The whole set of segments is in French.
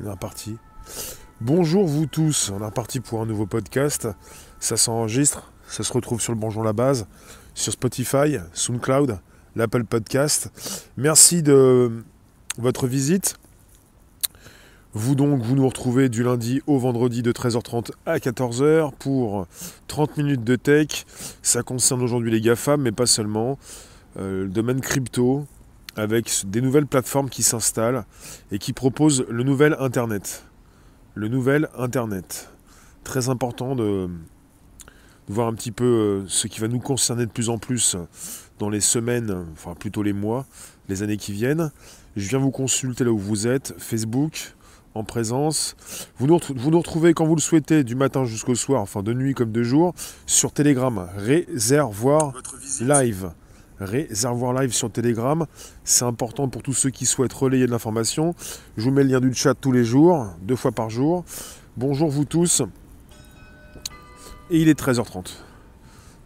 On est reparti. Bonjour vous tous, on est reparti pour un nouveau podcast. Ça s'enregistre, ça se retrouve sur le Bonjour la base, sur Spotify, SoundCloud, l'Apple Podcast. Merci de votre visite. Vous donc, vous nous retrouvez du lundi au vendredi de 13h30 à 14h pour 30 minutes de tech. Ça concerne aujourd'hui les GAFAM, mais pas seulement. Euh, le domaine crypto, avec des nouvelles plateformes qui s'installent et qui proposent le nouvel Internet. Le nouvel Internet. Très important de, voir un petit peu euh, ce qui va nous concerner de plus en plus dans les semaines, enfin plutôt les mois, les années qui viennent. Je viens vous consulter là où vous êtes, Facebook, en présence. Vous nous, vous nous retrouvez quand vous le souhaitez, du matin jusqu'au soir, enfin de nuit comme de jour, sur Telegram, réservoir live réservoir live sur Telegram. C'est important pour tous ceux qui souhaitent relayer de l'information. Je vous mets le lien du chat tous les jours, deux fois par jour. Bonjour vous tous. Et il est 13h30.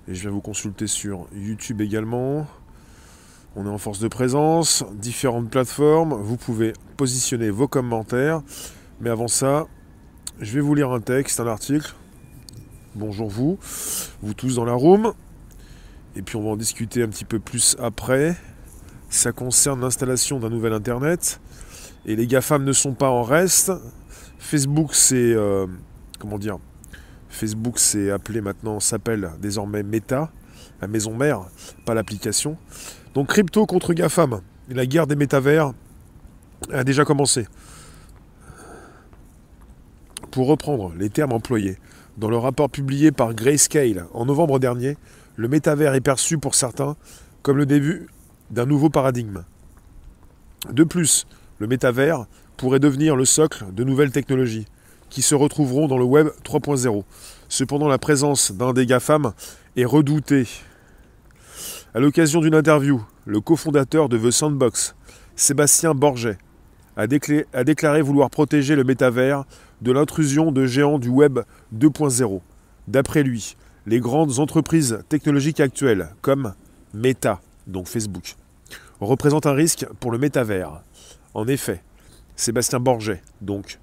Et je viens vous consulter sur YouTube également. On est en force de présence, différentes plateformes. Vous pouvez positionner vos commentaires. Mais avant ça, je vais vous lire un texte, un article. Bonjour vous, vous tous dans la room. Et puis on va en discuter un petit peu plus après. Ça concerne l'installation d'un nouvel Internet. Et les GAFAM ne sont pas en reste. Facebook, c'est... Euh, comment dire Facebook, c'est appelé maintenant, s'appelle désormais Meta, la maison mère, pas l'application. Donc crypto contre GAFAM. La guerre des métavers a déjà commencé. Pour reprendre les termes employés dans le rapport publié par Grayscale en novembre dernier, le métavers est perçu pour certains comme le début d'un nouveau paradigme. De plus, le métavers pourrait devenir le socle de nouvelles technologies qui se retrouveront dans le Web 3.0. Cependant, la présence d'un des GAFAM est redoutée. À l'occasion d'une interview, le cofondateur de The Sandbox, Sébastien Borget, a, a déclaré vouloir protéger le métavers de l'intrusion de géants du Web 2.0. D'après lui, les grandes entreprises technologiques actuelles, comme Meta, donc Facebook, représentent un risque pour le métavers. En effet, Sébastien Borget, donc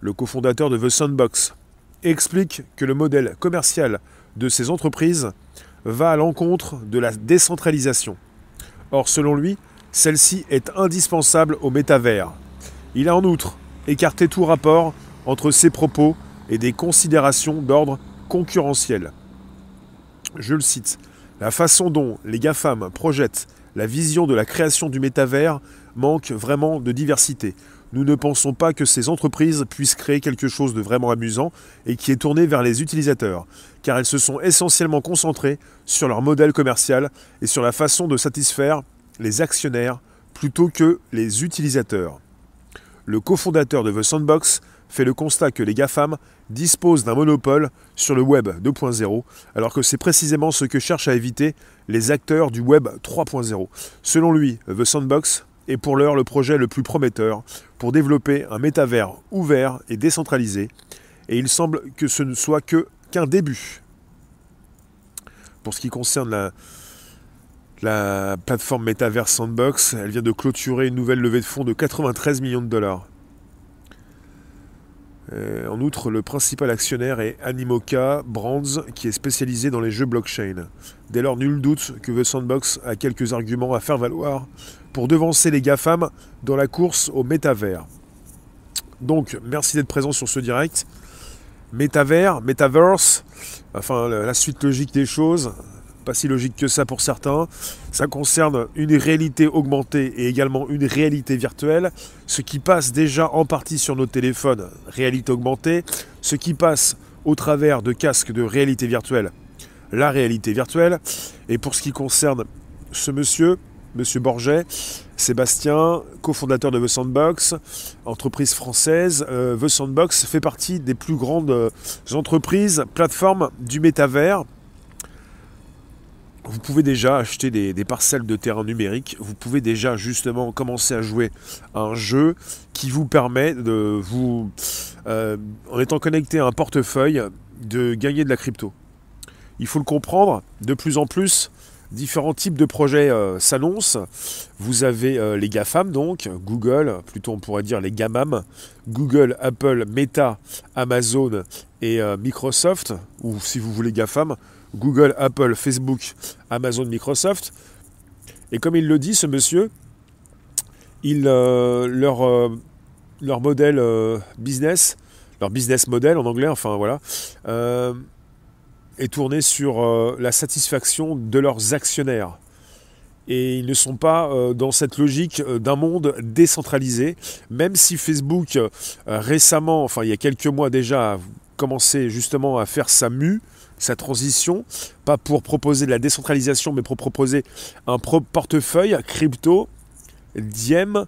le cofondateur de The Sandbox, explique que le modèle commercial de ces entreprises va à l'encontre de la décentralisation. Or, selon lui, celle-ci est indispensable au métavers. Il a en outre écarté tout rapport entre ses propos et des considérations d'ordre concurrentiel je le cite, la façon dont les GAFAM projettent la vision de la création du métavers manque vraiment de diversité. Nous ne pensons pas que ces entreprises puissent créer quelque chose de vraiment amusant et qui est tourné vers les utilisateurs, car elles se sont essentiellement concentrées sur leur modèle commercial et sur la façon de satisfaire les actionnaires plutôt que les utilisateurs. Le cofondateur de The Sandbox fait le constat que les GAFAM disposent d'un monopole sur le Web 2.0, alors que c'est précisément ce que cherchent à éviter les acteurs du Web 3.0. Selon lui, The Sandbox est pour l'heure le projet le plus prometteur pour développer un métavers ouvert et décentralisé, et il semble que ce ne soit que qu'un début. Pour ce qui concerne la, la plateforme Metaverse Sandbox, elle vient de clôturer une nouvelle levée de fonds de 93 millions de dollars. Euh, en outre, le principal actionnaire est Animoca Brands, qui est spécialisé dans les jeux blockchain. Dès lors, nul doute que The Sandbox a quelques arguments à faire valoir pour devancer les GAFAM dans la course au métavers. Donc, merci d'être présent sur ce direct. Métavers, Metaverse, enfin la suite logique des choses, pas si logique que ça pour certains. Ça concerne une réalité augmentée et également une réalité virtuelle, ce qui passe déjà en partie sur nos téléphones, réalité augmentée, ce qui passe au travers de casques de réalité virtuelle, la réalité virtuelle. Et pour ce qui concerne ce monsieur, monsieur Borget, Sébastien, cofondateur de The Sandbox, entreprise française. Euh, The Sandbox fait partie des plus grandes euh, entreprises, plateformes du métavers vous pouvez déjà acheter des, parcelles de terrain numérique, vous pouvez déjà justement commencer à jouer à un jeu qui vous permet de vous, euh, en étant connecté à un portefeuille, de gagner de la crypto. Il faut le comprendre, de plus en plus, différents types de projets euh, s'annoncent. Vous avez euh, les GAFAM, donc Google, plutôt on pourrait dire les GAMAM, Google, Apple, Meta, Amazon et Microsoft, ou si vous voulez GAFAM, Google, Apple, Facebook, Amazon, Microsoft. Et comme il le dit, ce monsieur, il, leur, leur modèle business, leur business model en anglais, enfin voilà, est tourné sur euh, la satisfaction de leurs actionnaires. Et ils ne sont pas euh, dans cette logique euh, d'un monde décentralisé, même si Facebook récemment, enfin il y a quelques mois déjà, a commencé justement à faire sa mue, sa transition, pas pour proposer de la décentralisation, mais pour proposer un portefeuille crypto Diem.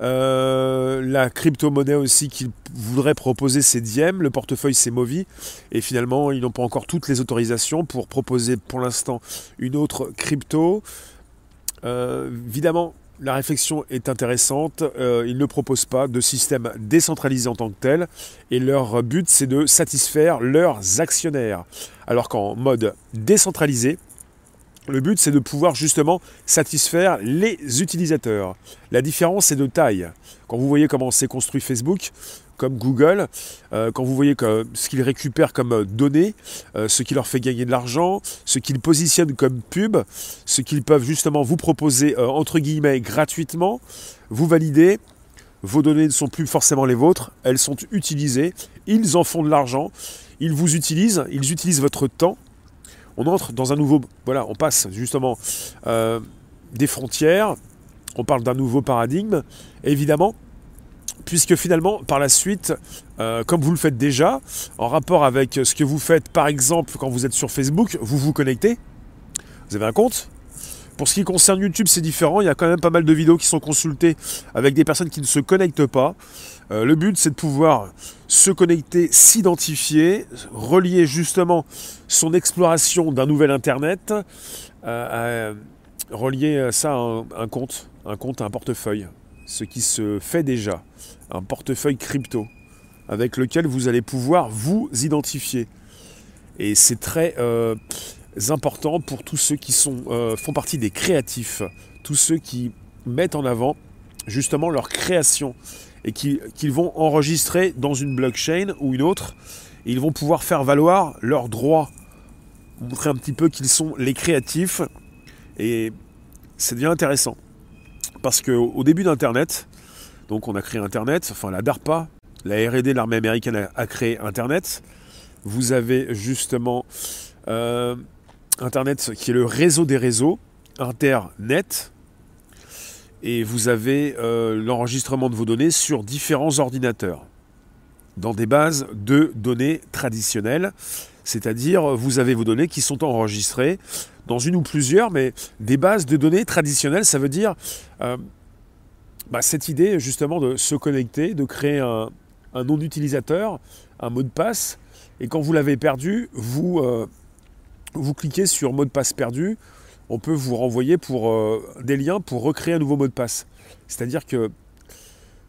Euh, la crypto-monnaie aussi qu'ils voudraient proposer, c'est Diem. Le portefeuille, c'est Movi. Et finalement, ils n'ont pas encore toutes les autorisations pour proposer pour l'instant une autre crypto. Euh, évidemment, la réflexion est intéressante. Euh, ils ne proposent pas de système décentralisé en tant que tel. Et leur but, c'est de satisfaire leurs actionnaires. Alors qu'en mode décentralisé, le but, c'est de pouvoir justement satisfaire les utilisateurs. La différence est de taille. Quand vous voyez comment s'est construit Facebook, comme Google, euh, quand vous voyez ce qu'ils récupèrent comme données, euh, ce qui leur fait gagner de l'argent, ce qu'ils positionnent comme pub, ce qu'ils peuvent justement vous proposer euh, entre guillemets gratuitement, vous validez, vos données ne sont plus forcément les vôtres, elles sont utilisées, ils en font de l'argent, ils vous utilisent, ils utilisent votre temps, on entre dans un nouveau. Voilà, on passe justement euh, des frontières, on parle d'un nouveau paradigme, évidemment, puisque finalement, par la suite, euh, comme vous le faites déjà, en rapport avec ce que vous faites, par exemple, quand vous êtes sur Facebook, vous vous connectez, vous avez un compte. Pour ce qui concerne YouTube, c'est différent. Il y a quand même pas mal de vidéos qui sont consultées avec des personnes qui ne se connectent pas. Euh, le but, c'est de pouvoir se connecter, s'identifier, relier justement son exploration d'un nouvel Internet, euh, relier ça à un, compte, un compte à un portefeuille, ce qui se fait déjà, un portefeuille crypto, avec lequel vous allez pouvoir vous identifier. Et c'est très euh, important pour tous ceux qui sont, font partie des créatifs, tous ceux qui mettent en avant justement leur création et qu'ils vont enregistrer dans une blockchain ou une autre. Ils vont pouvoir faire valoir leurs droits, montrer un petit peu qu'ils sont les créatifs. Et c'est bien intéressant. Parce qu'au début d'Internet, donc on a créé Internet, enfin la DARPA, la RD l'armée américaine a, créé Internet. Vous avez justement euh, Internet qui est le réseau des réseaux, Internet, et vous avez euh, l'enregistrement de vos données sur différents ordinateurs, dans des bases de données traditionnelles, c'est-à-dire vous avez vos données qui sont enregistrées dans une ou plusieurs, mais des bases de données traditionnelles, ça veut dire euh, bah, cette idée justement de se connecter, de créer un, nom d'utilisateur, un mot de passe, et quand vous l'avez perdu, vous, euh, vous cliquez sur mot de passe perdu, on peut vous renvoyer pour euh, des liens pour recréer un nouveau mot de passe. C'est-à-dire que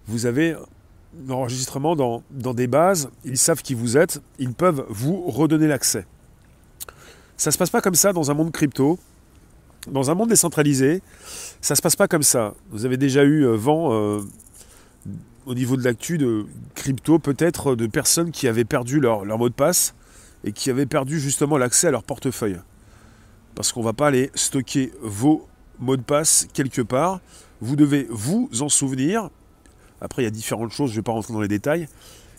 vous avez un enregistrement dans, des bases, ils savent qui vous êtes, ils peuvent vous redonner l'accès. Ça se passe pas comme ça dans un monde crypto. Dans un monde décentralisé, ça se passe pas comme ça. Vous avez déjà eu euh, vent euh, au niveau de l'actu de crypto, peut-être de personnes qui avaient perdu leur, mot de passe et qui avaient perdu justement l'accès à leur portefeuille parce qu'on va pas aller stocker vos mots de passe quelque part. Vous devez vous en souvenir. Après, il y a différentes choses, je ne vais pas rentrer dans les détails.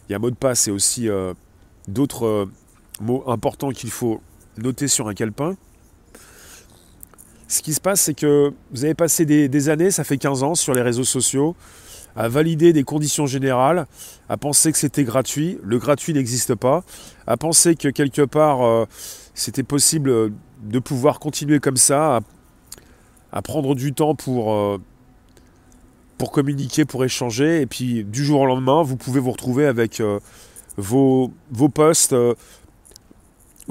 Il y a mot de passe et aussi euh, d'autres euh, mots importants qu'il faut noter sur un calepin. Ce qui se passe, c'est que vous avez passé des, années, ça fait 15 ans, sur les réseaux sociaux, à valider des conditions générales, à penser que c'était gratuit. Le gratuit n'existe pas. À penser que quelque part, euh, c'était possible de pouvoir continuer comme ça, à, prendre du temps pour, euh, pour communiquer, pour échanger, et puis du jour au lendemain, vous pouvez vous retrouver avec euh, vos, vos posts,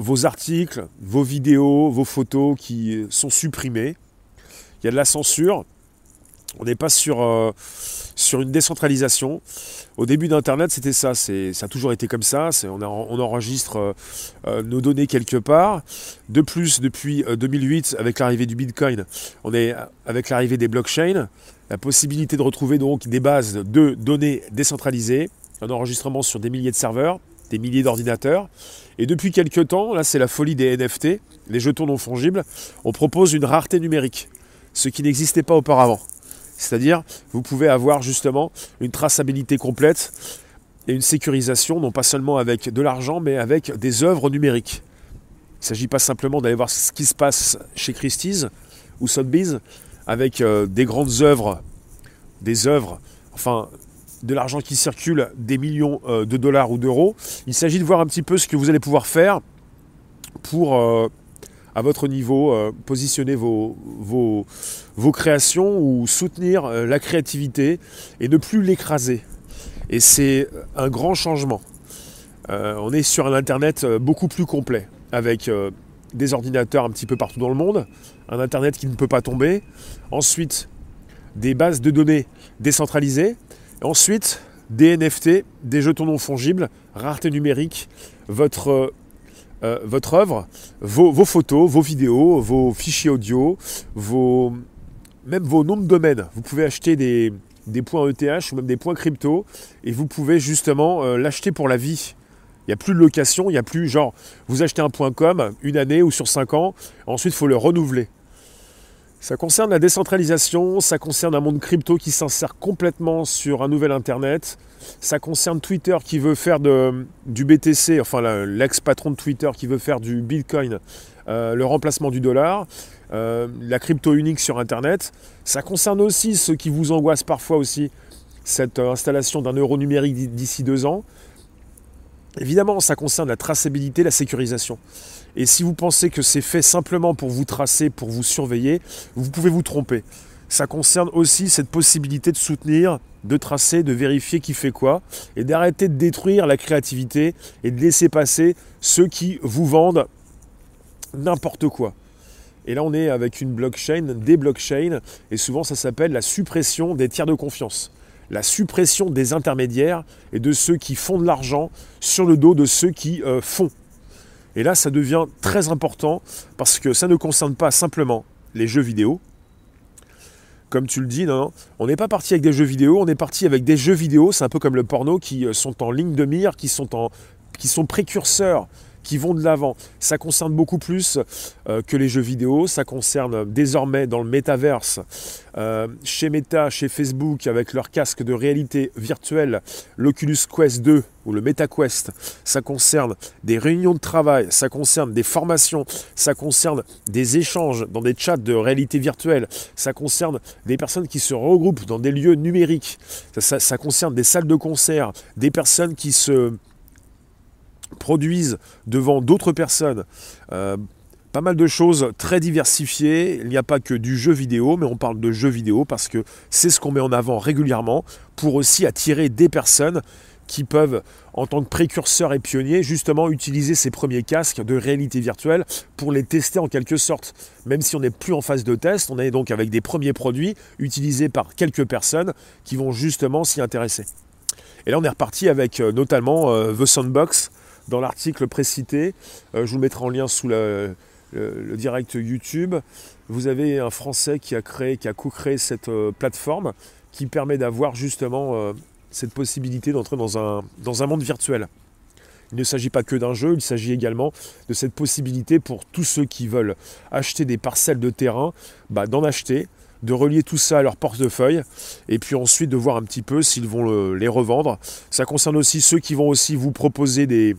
vos articles, vos vidéos, vos photos qui sont supprimés. Il y a de la censure. On n'est pas sur, euh, sur une décentralisation. Au début d'Internet, c'était ça. ça a toujours été comme ça. On, enregistre euh, euh, nos données quelque part. De plus, depuis 2008, avec l'arrivée du Bitcoin, on est avec l'arrivée des blockchains, la possibilité de retrouver donc des bases de données décentralisées, un enregistrement sur des milliers de serveurs, des milliers d'ordinateurs. Et depuis quelques temps, là c'est la folie des NFT, les jetons non fongibles, on propose une rareté numérique, ce qui n'existait pas auparavant. C'est-à-dire, vous pouvez avoir justement une traçabilité complète et une sécurisation, non pas seulement avec de l'argent, mais avec des œuvres numériques. Il ne s'agit pas simplement d'aller voir ce qui se passe chez Christie's ou Sotheby's avec euh, des grandes œuvres, des œuvres, enfin de l'argent qui circule, des millions euh, de dollars ou d'euros. Il s'agit de voir un petit peu ce que vous allez pouvoir faire pour euh, à votre niveau, euh, positionner vos, créations ou soutenir la créativité et ne plus l'écraser. Et c'est un grand changement. On est sur un Internet beaucoup plus complet, avec des ordinateurs un petit peu partout dans le monde, un Internet qui ne peut pas tomber, ensuite des bases de données décentralisées, ensuite des NFT, des jetons non fongibles, rareté numérique, votre euh, votre œuvre, vos, photos, vos vidéos, vos fichiers audio, même vos noms de domaine. Vous pouvez acheter des, points ETH ou même des points crypto et vous pouvez justement euh, l'acheter pour la vie. Il n'y a plus de location, il n'y a plus genre vous achetez un point .com une année ou sur cinq ans, ensuite il faut le renouveler. Ça concerne la décentralisation, ça concerne un monde crypto qui s'insère complètement sur un nouvel Internet, ça concerne Twitter qui veut faire du BTC, enfin l'ex-patron de Twitter qui veut faire du Bitcoin, euh, le remplacement du dollar, euh, la crypto unique sur Internet. Ça concerne aussi ceux qui vous angoissent parfois aussi, cette installation d'un euro numérique d'ici deux ans. Évidemment, ça concerne la traçabilité, la sécurisation. Et si vous pensez que c'est fait simplement pour vous tracer, pour vous surveiller, vous pouvez vous tromper. Ça concerne aussi cette possibilité de soutenir, de tracer, de vérifier qui fait quoi, et d'arrêter de détruire la créativité et de laisser passer ceux qui vous vendent n'importe quoi. Et là, on est avec une blockchain, des blockchains, et souvent ça s'appelle la suppression des tiers de confiance la suppression des intermédiaires et de ceux qui font de l'argent sur le dos de ceux qui euh, font. Et là, ça devient très important parce que ça ne concerne pas simplement les jeux vidéo. Comme tu le dis, non, on n'est pas parti avec des jeux vidéo, on est parti avec des jeux vidéo, c'est un peu comme le porno, qui euh, sont en ligne de mire, qui sont, qui sont précurseurs qui vont de l'avant. Ça concerne beaucoup plus euh, que les jeux vidéo, ça concerne désormais dans le métaverse, euh, chez Meta, chez Facebook, avec leur casque de réalité virtuelle, l'Oculus Quest 2 ou le MetaQuest, ça concerne des réunions de travail, ça concerne des formations, ça concerne des échanges dans des chats de réalité virtuelle, ça concerne des personnes qui se regroupent dans des lieux numériques, ça concerne des salles de concert, des personnes qui se produisent devant d'autres personnes. Euh, pas mal de choses très diversifiées. Il n'y a pas que du jeu vidéo, mais on parle de jeu vidéo parce que c'est ce qu'on met en avant régulièrement pour aussi attirer des personnes qui peuvent, en tant que précurseurs et pionniers, justement utiliser ces premiers casques de réalité virtuelle pour les tester en quelque sorte. Même si on n'est plus en phase de test, on est donc avec des premiers produits utilisés par quelques personnes qui vont justement s'y intéresser. Et là, on est reparti avec euh, notamment euh, The Soundbox, dans l'article précité. Euh, je vous mettrai en lien sous le, direct YouTube. Vous avez un Français qui a créé, qui a co-créé cette euh, plateforme qui permet d'avoir justement euh, cette possibilité d'entrer dans un, dans un monde virtuel. Il ne s'agit pas que d'un jeu, il s'agit également de cette possibilité pour tous ceux qui veulent acheter des parcelles de terrain, bah, d'en acheter, de relier tout ça à leur portefeuille et puis ensuite de voir un petit peu s'ils vont les revendre. Ça concerne aussi ceux qui vont aussi vous proposer des,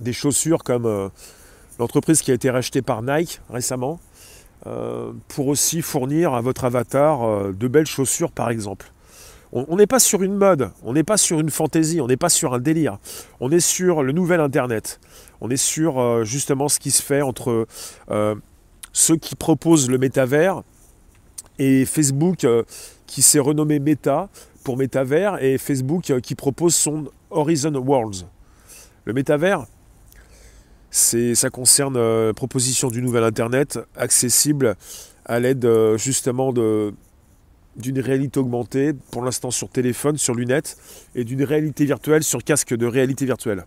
des chaussures comme euh, l'entreprise qui a été rachetée par Nike récemment, euh, pour aussi fournir à votre avatar euh, de belles chaussures par exemple. On n'est pas sur une mode, on n'est pas sur une fantaisie, on n'est pas sur un délire. On est sur le nouvel Internet. On est sur justement ce qui se fait entre ceux qui proposent le métavers et Facebook qui s'est renommé Meta pour métavers et Facebook qui propose son Horizon Worlds. Le métavers, ça concerne la euh, proposition du nouvel Internet accessible à l'aide euh, justement d'une réalité augmentée, pour l'instant sur téléphone, sur lunettes, et d'une réalité virtuelle sur casque de réalité virtuelle.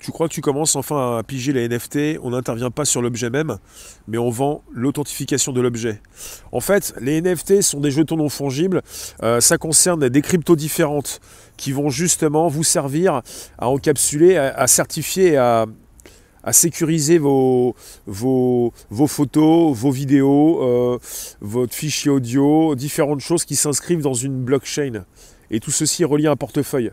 Tu, crois que tu commences enfin à piger les NFT On n'intervient pas sur l'objet même, mais on vend l'authentification de l'objet. En fait, les NFT sont des jetons non fongibles. Euh, ça concerne des cryptos différentes qui vont justement vous servir à encapsuler, à, certifier, à, sécuriser vos, photos, vos vidéos, euh, votre fichier audio, différentes choses qui s'inscrivent dans une blockchain. Et tout ceci est relié à un portefeuille.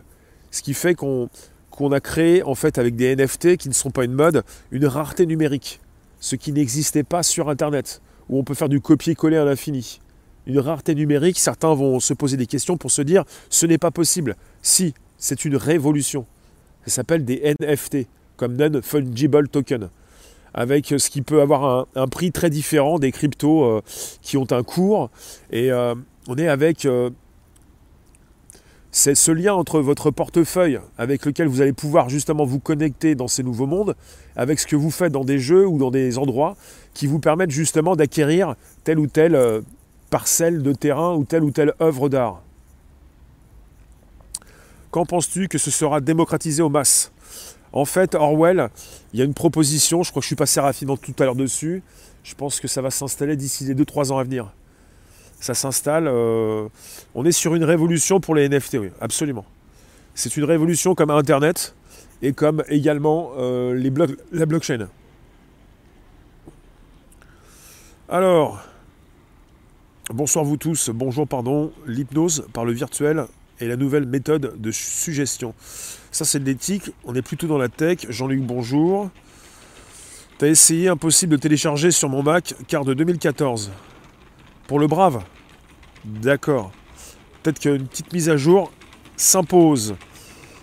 Ce qui fait qu'on qu'on a créé en fait avec des NFT qui ne sont pas une mode, une rareté numérique. Ce qui n'existait pas sur Internet, où on peut faire du copier-coller à l'infini. Une rareté numérique, certains vont se poser des questions pour se dire ce n'est pas possible. Si, c'est une révolution. Ça s'appelle des NFT, comme Non-Fungible Token, avec ce qui peut avoir un, prix très différent des cryptos euh, qui ont un cours. Et euh, on est avec euh, c'est ce lien entre votre portefeuille avec lequel vous allez pouvoir justement vous connecter dans ces nouveaux mondes, avec ce que vous faites dans des jeux ou dans des endroits qui vous permettent justement d'acquérir telle ou telle euh, parcelle de terrain ou telle ou telle œuvre d'art. Qu'en penses-tu que ce sera démocratisé aux masses En fait, Orwell, il y a une proposition, je crois que je suis passé rapidement tout à l'heure dessus, je pense que ça va s'installer d'ici les 2-3 ans à venir ça s'installe. Euh, on est sur une révolution pour les NFT, oui, absolument. C'est une révolution comme Internet et comme également euh, les la blockchain. Alors, bonsoir vous tous, bonjour pardon, l'hypnose par le virtuel et la nouvelle méthode de suggestion. Ça c'est de l'éthique, on est plutôt dans la tech. Jean-Luc, bonjour. T'as essayé impossible de télécharger sur mon Mac, car de 2014. Pour le brave D'accord. Peut-être qu'une petite mise à jour s'impose.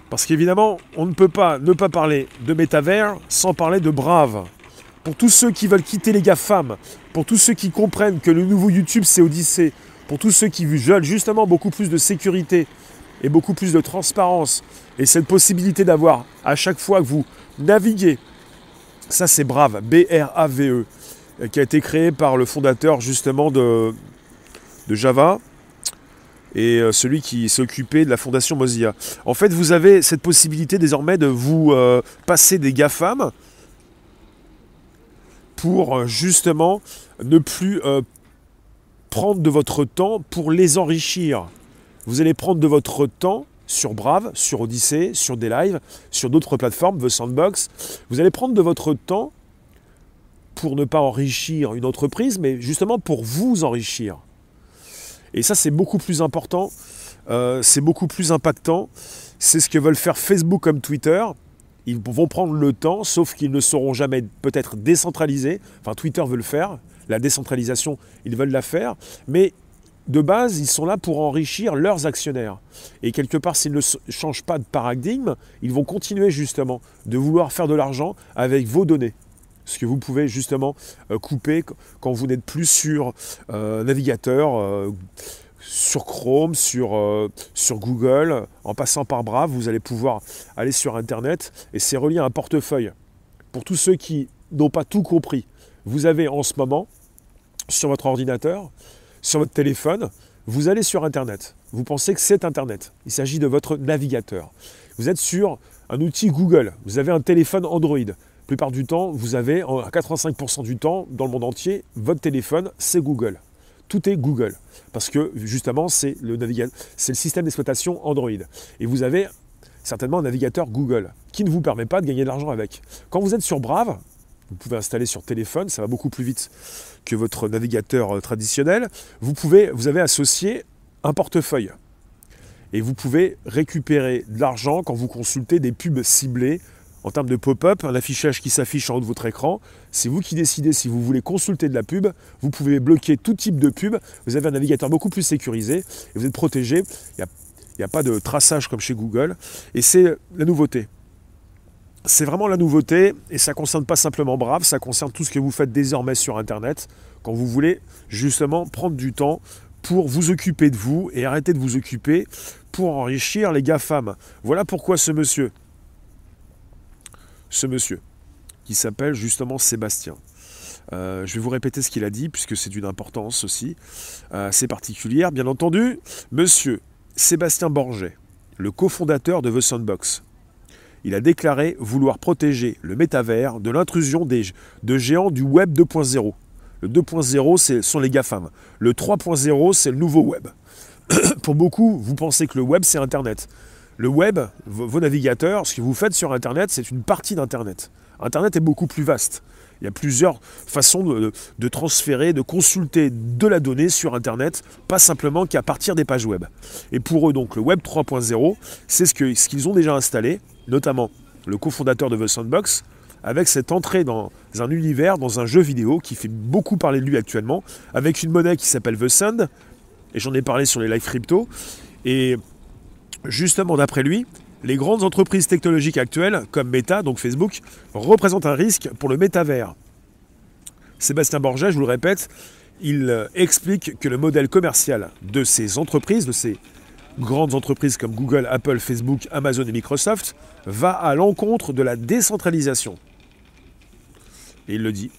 Parce qu'évidemment, on ne peut pas ne pas parler de métavers sans parler de brave. Pour tous ceux qui veulent quitter les GAFAM, pour tous ceux qui comprennent que le nouveau YouTube c'est Odyssée, pour tous ceux qui veulent justement beaucoup plus de sécurité et beaucoup plus de transparence, et cette possibilité d'avoir à chaque fois que vous naviguez, ça c'est brave, B-R-A-V-E, qui a été créé par le fondateur justement de, Java et euh, celui qui s'occupait de la fondation Mozilla. En fait, vous avez cette possibilité désormais de vous euh, passer des GAFAM pour euh, justement ne plus prendre de votre temps pour les enrichir. Vous allez prendre de votre temps sur Brave, sur Odyssey, sur des lives, sur d'autres plateformes, The Sandbox. Vous allez prendre de votre temps pour ne pas enrichir une entreprise, mais justement pour vous enrichir. Et ça, c'est beaucoup plus important, euh, c'est beaucoup plus impactant. C'est ce que veulent faire Facebook comme Twitter. Ils vont prendre le temps, sauf qu'ils ne seront jamais peut-être décentralisés. Enfin, Twitter veut le faire. La décentralisation, ils veulent la faire. Mais de base, ils sont là pour enrichir leurs actionnaires. Et quelque part, s'ils ne changent pas de paradigme, ils vont continuer justement de vouloir faire de l'argent avec vos données ce que vous pouvez justement euh, couper quand vous n'êtes plus sur euh, navigateur, euh, sur Chrome, sur, sur Google, en passant par Brave, vous allez pouvoir aller sur Internet et c'est relié à un portefeuille. Pour tous ceux qui n'ont pas tout compris, vous avez en ce moment sur votre ordinateur, sur votre téléphone, vous allez sur Internet. Vous pensez que c'est Internet. Il s'agit de votre navigateur. Vous êtes sur un outil Google. Vous avez un téléphone Android plupart du temps, vous avez, à 85% du temps, dans le monde entier, votre téléphone, c'est Google. Tout est Google. Parce que, justement, c'est le, c'est le système d'exploitation Android. Et vous avez certainement un navigateur Google, qui ne vous permet pas de gagner de l'argent avec. Quand vous êtes sur Brave, vous pouvez installer sur téléphone, ça va beaucoup plus vite que votre navigateur euh, traditionnel. Vous, pouvez, vous avez associé un portefeuille. Et vous pouvez récupérer de l'argent quand vous consultez des pubs ciblées en termes de pop-up, un affichage qui s'affiche en haut de votre écran. C'est vous qui décidez si vous voulez consulter de la pub. Vous pouvez bloquer tout type de pub. Vous avez un navigateur beaucoup plus sécurisé et vous êtes protégé. Il n'y a, pas de traçage comme chez Google. Et c'est la nouveauté. C'est vraiment la nouveauté et ça ne concerne pas simplement Brave, ça concerne tout ce que vous faites désormais sur Internet quand vous voulez justement prendre du temps pour vous occuper de vous et arrêter de vous occuper pour enrichir les GAFAM. Voilà pourquoi ce monsieur, ce monsieur, qui s'appelle justement Sébastien. Euh, je vais vous répéter ce qu'il a dit, puisque c'est d'une importance aussi assez particulière. Bien entendu, monsieur Sébastien Borget, le cofondateur de The Sandbox, il a déclaré vouloir protéger le métavers de l'intrusion de géants du Web 2.0. Le 2.0, ce sont les GAFAM. Le 3.0, c'est le nouveau Web. Pour beaucoup, vous pensez que le Web, c'est Internet. Le Web, vos navigateurs, ce que vous faites sur Internet, c'est une partie d'Internet. Internet est beaucoup plus vaste. Il y a plusieurs façons de, transférer, de consulter de la donnée sur Internet, pas simplement qu'à partir des pages web. Et pour eux, donc, le Web 3.0, c'est ce qu'ils ont déjà installé, notamment le cofondateur de The Sandbox, avec cette entrée dans un univers, dans un jeu vidéo qui fait beaucoup parler de lui actuellement, avec une monnaie qui s'appelle The Sand, et j'en ai parlé sur les live crypto, et justement d'après lui, les grandes entreprises technologiques actuelles, comme Meta, donc Facebook, représentent un risque pour le métavers. Sébastien Borget, je vous le répète, il euh, explique que le modèle commercial de ces entreprises, de ces grandes entreprises comme Google, Apple, Facebook, Amazon et Microsoft, va à l'encontre de la décentralisation. Et il le dit.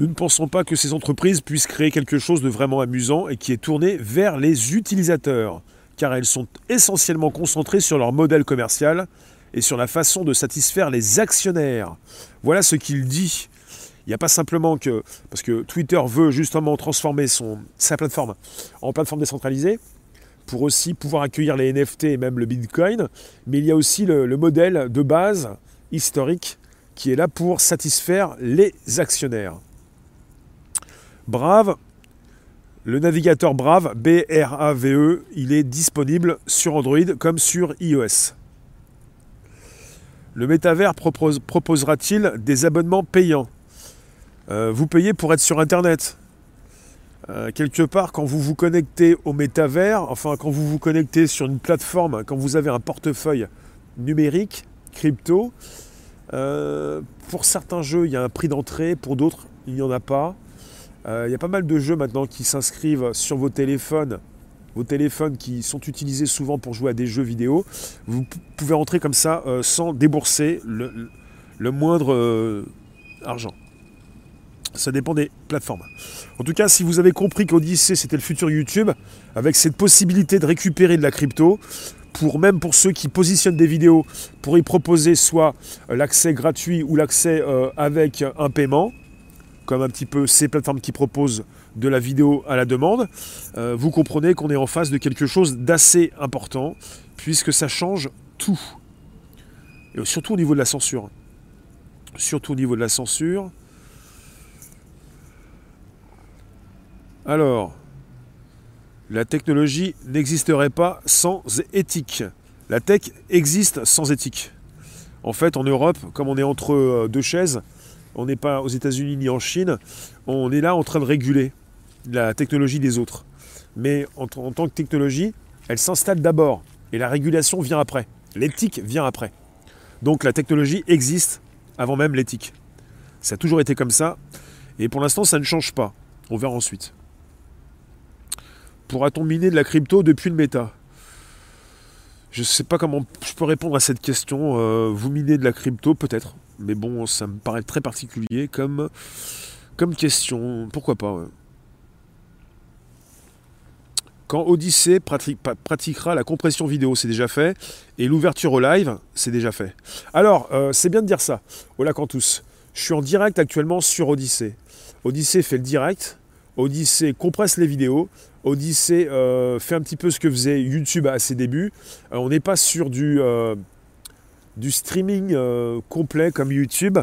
Nous ne pensons pas que ces entreprises puissent créer quelque chose de vraiment amusant et qui est tourné vers les utilisateurs car elles sont essentiellement concentrées sur leur modèle commercial et sur la façon de satisfaire les actionnaires. Voilà ce qu'il dit. Il n'y a pas simplement que... Parce que Twitter veut justement transformer son, sa plateforme en plateforme décentralisée pour aussi pouvoir accueillir les NFT et même le Bitcoin, mais il y a aussi le, le modèle de base historique qui est là pour satisfaire les actionnaires. Brave, le navigateur Brave, B-R-A-V-E, il est disponible sur Android comme sur iOS. Le métavers proposera-t-il des abonnements payants? Euh, Vous payez pour être sur Internet. Euh, quelque part, quand vous vous connectez au métavers, enfin quand vous vous connectez sur une plateforme, quand vous avez un portefeuille numérique, crypto, euh, pour certains jeux, il y a un prix d'entrée, pour d'autres, il n'y en a pas. Euh, il y a pas mal de jeux maintenant qui s'inscrivent sur vos téléphones, vos téléphones qui sont utilisés souvent pour jouer à des jeux vidéo. Vous pouvez entrer comme ça euh, sans débourser le, moindre euh, argent. Ça dépend des plateformes. En tout cas, si vous avez compris qu'Odyssey c'était le futur YouTube, avec cette possibilité de récupérer de la crypto, pour même pour ceux qui positionnent des vidéos, pour y proposer soit l'accès gratuit ou l'accès avec un paiement, un petit peu ces plateformes qui proposent de la vidéo à la demande, euh, vous comprenez qu'on est en face de quelque chose d'assez important, puisque ça change tout. Et surtout au niveau de la censure. Surtout au niveau de la censure. Alors, la technologie n'existerait pas sans éthique. La tech existe sans éthique. En fait, en Europe, comme on est entre euh, deux chaises, on n'est pas aux États-Unis ni en Chine, on est là en train de réguler la technologie des autres. Mais en, tant que technologie, elle s'installe d'abord et la régulation vient après. L'éthique vient après. Donc la technologie existe avant même l'éthique. Ça a toujours été comme ça et pour l'instant ça ne change pas. On verra ensuite. Pourra-t-on miner de la crypto depuis le méta? Je ne sais pas comment je peux répondre à cette question. Euh, vous minez de la crypto peut-être mais bon, ça me paraît très particulier comme, comme question. Pourquoi pas Quand Odyssey pratiquera la compression vidéo, c'est déjà fait. Et l'ouverture au live, c'est déjà fait. Alors, euh, c'est bien de dire ça. Hola tous. Je suis en direct actuellement sur Odyssey. Odyssey fait le direct. Odyssey compresse les vidéos. Odyssey euh, fait un petit peu ce que faisait YouTube à ses débuts. Euh, on n'est pas sur du du streaming euh, complet comme YouTube.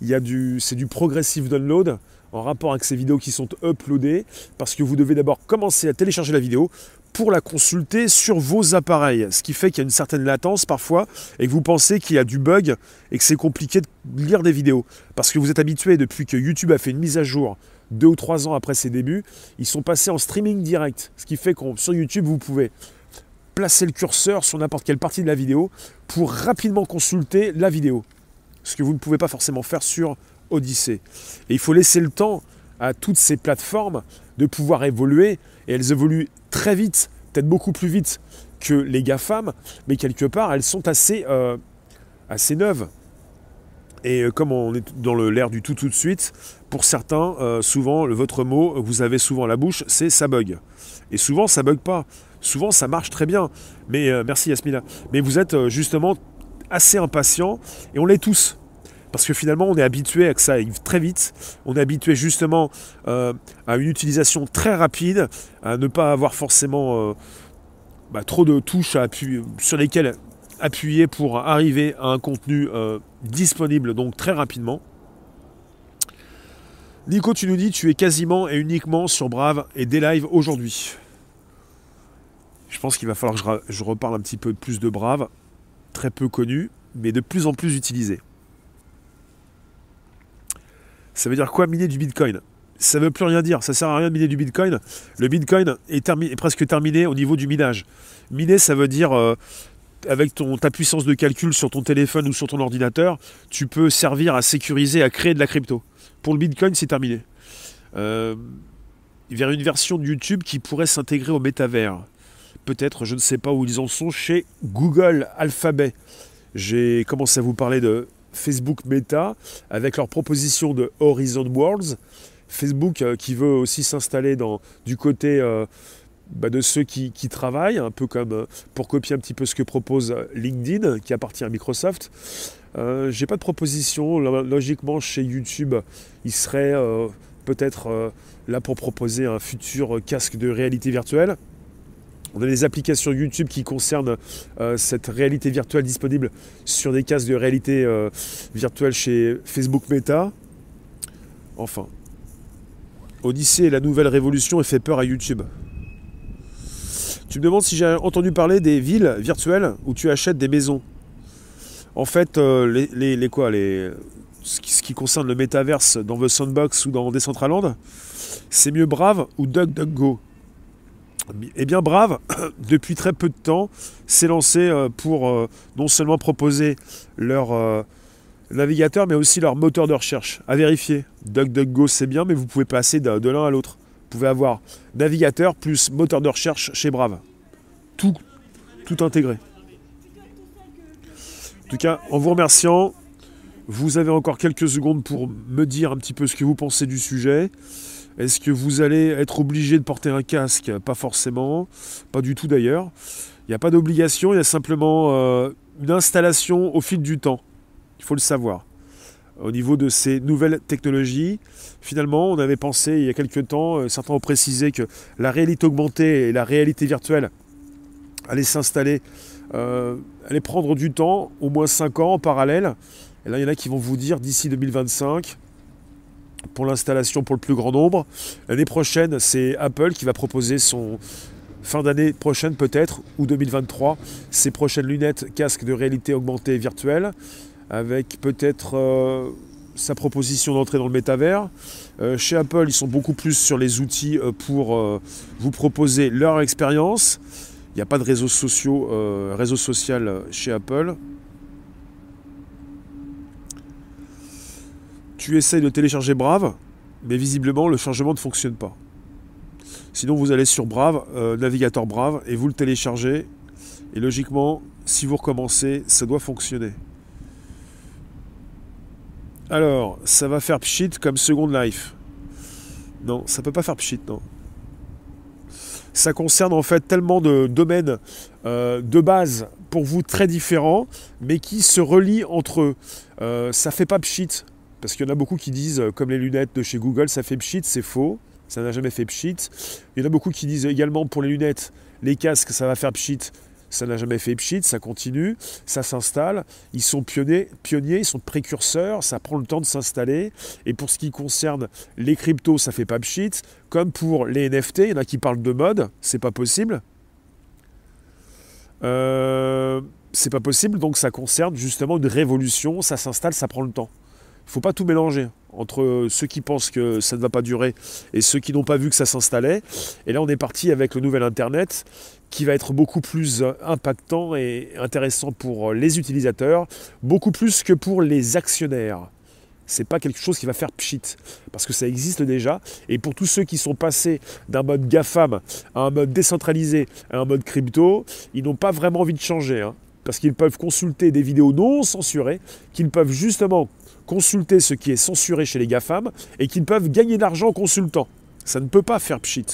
Il y a du, c'est du progressive download en rapport avec ces vidéos qui sont uploadées, parce que vous devez d'abord commencer à télécharger la vidéo pour la consulter sur vos appareils. Ce qui fait qu'il y a une certaine latence parfois et que vous pensez qu'il y a du bug et que c'est compliqué de lire des vidéos. Parce que vous êtes habitué depuis que YouTube a fait une mise à jour deux ou trois ans après ses débuts, ils sont passés en streaming direct. Ce qui fait que sur YouTube, vous pouvez placer le curseur sur n'importe quelle partie de la vidéo pour rapidement consulter la vidéo. Ce que vous ne pouvez pas forcément faire sur Odyssey. Et il faut laisser le temps à toutes ces plateformes de pouvoir évoluer. Et elles évoluent très vite, peut-être beaucoup plus vite que les GAFAM, mais quelque part, elles sont assez, euh, neuves. Et comme on est dans l'air du tout tout de suite, pour certains, souvent, votre mot, vous avez souvent la bouche, c'est ça bug. Et souvent, ça bug pas. Souvent, ça marche très bien. Mais merci Yasmina. Mais vous êtes justement assez impatient, et on l'est tous. Parce que finalement, on est habitué à que ça aille très vite. On est habitué justement euh, à une utilisation très rapide, à ne pas avoir forcément euh, bah, trop de touches sur lesquelles appuyer pour arriver à un contenu euh, disponible donc très rapidement. Nico, tu nous dis tu es quasiment et uniquement sur Brave et des lives aujourd'hui. Je pense qu'il va falloir que je reparle un petit peu plus de Brave, très peu connu, mais de plus en plus utilisé. Ça veut dire quoi miner du Bitcoin? Ça ne veut plus rien dire, ça sert à rien de miner du Bitcoin. Le Bitcoin est, presque terminé au niveau du minage. Miner, ça veut dire euh, avec ta puissance de calcul sur ton téléphone ou sur ton ordinateur, tu peux servir à sécuriser, à créer de la crypto. Pour le Bitcoin, c'est terminé. Euh, vers une version de YouTube qui pourrait s'intégrer au métavers. Peut-être, je ne sais pas où ils en sont, chez Google Alphabet. J'ai commencé à vous parler de Facebook Meta avec leur proposition de Horizon Worlds. Facebook euh, qui veut aussi s'installer du côté euh, bah, de ceux qui, travaillent, un peu comme euh, pour copier un petit peu ce que propose LinkedIn qui appartient à Microsoft. J'ai pas de proposition. Logiquement, chez YouTube, il serait peut-être là pour proposer un futur casque de réalité virtuelle. On a des applications YouTube qui concernent euh, cette réalité virtuelle disponible sur des casques de réalité euh, virtuelle chez Facebook Meta. Enfin, Odyssey est la nouvelle révolution et fait peur à YouTube. Tu me demandes si j'ai entendu parler des villes virtuelles où tu achètes des maisons. En fait, euh, les, quoi, ce, qui, concerne le métaverse dans The Sandbox ou dans Decentraland, c'est mieux Brave ou DuckDuckGo. Eh bien Brave, depuis très peu de temps, s'est lancé euh, pour euh, non seulement proposer leur euh, navigateur, mais aussi leur moteur de recherche. À vérifier. DuckDuckGo, c'est bien, mais vous pouvez passer de, l'un à l'autre. Vous pouvez avoir navigateur plus moteur de recherche chez Brave. Tout, tout intégré. En tout cas, en vous remerciant, vous avez encore quelques secondes pour me dire un petit peu ce que vous pensez du sujet. Est-ce que vous allez être obligé de porter un casque? Pas forcément, pas du tout d'ailleurs. Il n'y a pas d'obligation, il y a simplement euh, une installation au fil du temps. Il faut le savoir. Au niveau de ces nouvelles technologies, finalement, on avait pensé il y a quelques temps, euh, certains ont précisé que la réalité augmentée et la réalité virtuelle allaient s'installer, euh, allaient prendre du temps, au moins 5 ans en parallèle. Et là, il y en a qui vont vous dire d'ici 2025, pour l'installation pour le plus grand nombre. L'année prochaine, c'est Apple qui va proposer son fin d'année prochaine peut-être, ou 2023, ses prochaines lunettes casque de réalité augmentée virtuelle, avec peut-être euh, sa proposition d'entrée dans le métavers. Euh, chez Apple, ils sont beaucoup plus sur les outils euh, pour vous proposer leur expérience. Il n'y a pas de réseau social chez Apple. Tu essayes de télécharger Brave, mais visiblement le chargement ne fonctionne pas. Sinon vous allez sur Brave, euh, navigateur Brave, et vous le téléchargez. Et logiquement, si vous recommencez, ça doit fonctionner. Alors, ça va faire pchit comme Second Life. Non, ça peut pas faire pchit, non. Ça concerne en fait tellement de domaines euh, de base pour vous très différents, mais qui se relient entre eux. Euh, ça fait pas pchit. Parce qu'il y en a beaucoup qui disent, euh, comme les lunettes de chez Google, ça fait pchit, c'est faux. Ça n'a jamais fait pchit. Il y en a beaucoup qui disent également pour les lunettes, les casques, ça va faire pchit. Ça n'a jamais fait pchit, ça continue, ça s'installe. Ils sont pionniers, pionniers, ils sont précurseurs, ça prend le temps de s'installer. Et pour ce qui concerne les cryptos, ça fait pas pchit. Comme pour les NFT, il y en a qui parlent de mode, c'est pas possible. Euh, c'est pas possible, donc ça concerne justement une révolution, ça s'installe, ça prend le temps. Faut pas tout mélanger entre ceux qui pensent que ça ne va pas durer et ceux qui n'ont pas vu que ça s'installait. Et là, on est parti avec le nouvel Internet qui va être beaucoup plus impactant et intéressant pour les utilisateurs, beaucoup plus que pour les actionnaires. C'est pas quelque chose qui va faire pchit, parce que ça existe déjà. Et pour tous ceux qui sont passés d'un mode GAFAM à un mode décentralisé, à un mode crypto, ils n'ont pas vraiment envie de changer. Hein. parce qu'ils peuvent consulter des vidéos non censurées, qu'ils peuvent justement consulter ce qui est censuré chez les GAFAM et qu'ils peuvent gagner de l'argent en consultant. Ça ne peut pas faire pchit.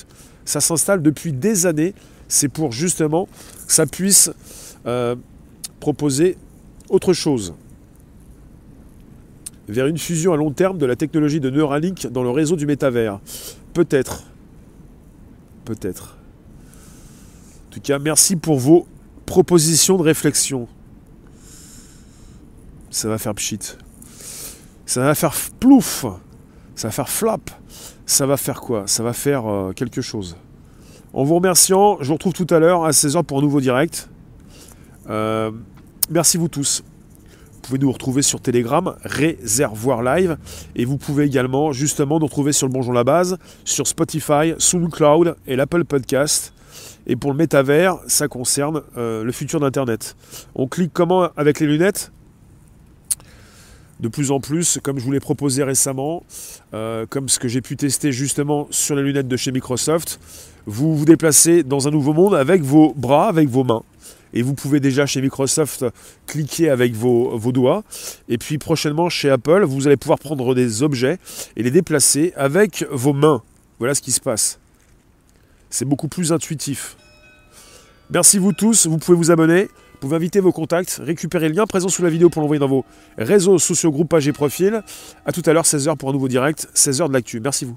Ça s'installe depuis des années. C'est pour justement que ça puisse euh, proposer autre chose vers une fusion à long terme de la technologie de Neuralink dans le réseau du métavers. Peut-être. Peut-être. En tout cas, merci pour vos propositions de réflexion. Ça va faire pchit. Ça va faire plouf. Ça va faire flap. Ça va faire quoi? Ça va faire euh, quelque chose. En vous remerciant, je vous retrouve tout à l'heure à 16h pour un nouveau direct. Euh, merci vous tous. Vous pouvez nous retrouver sur Telegram, Réservoir Live. Et vous pouvez également justement nous retrouver sur le Bonjour la Base, sur Spotify, SoundCloud et l'Apple Podcast. Et pour le métavers, ça concerne euh, le futur d'Internet. On clique comment avec les lunettes? De plus en plus, comme je vous l'ai proposé récemment, euh, comme ce que j'ai pu tester justement sur les lunettes de chez Microsoft, vous vous déplacez dans un nouveau monde avec vos bras, avec vos mains. Et vous pouvez déjà chez Microsoft cliquer avec vos, vos doigts. Et puis prochainement chez Apple, vous allez pouvoir prendre des objets et les déplacer avec vos mains. Voilà ce qui se passe. C'est beaucoup plus intuitif. Merci vous tous, vous pouvez vous abonner. Vous pouvez inviter vos contacts, récupérer le lien présent sous la vidéo pour l'envoyer dans vos réseaux sociaux, groupes, pages et profils. A tout à l'heure, 16h pour un nouveau direct, 16h de l'actu. Merci vous.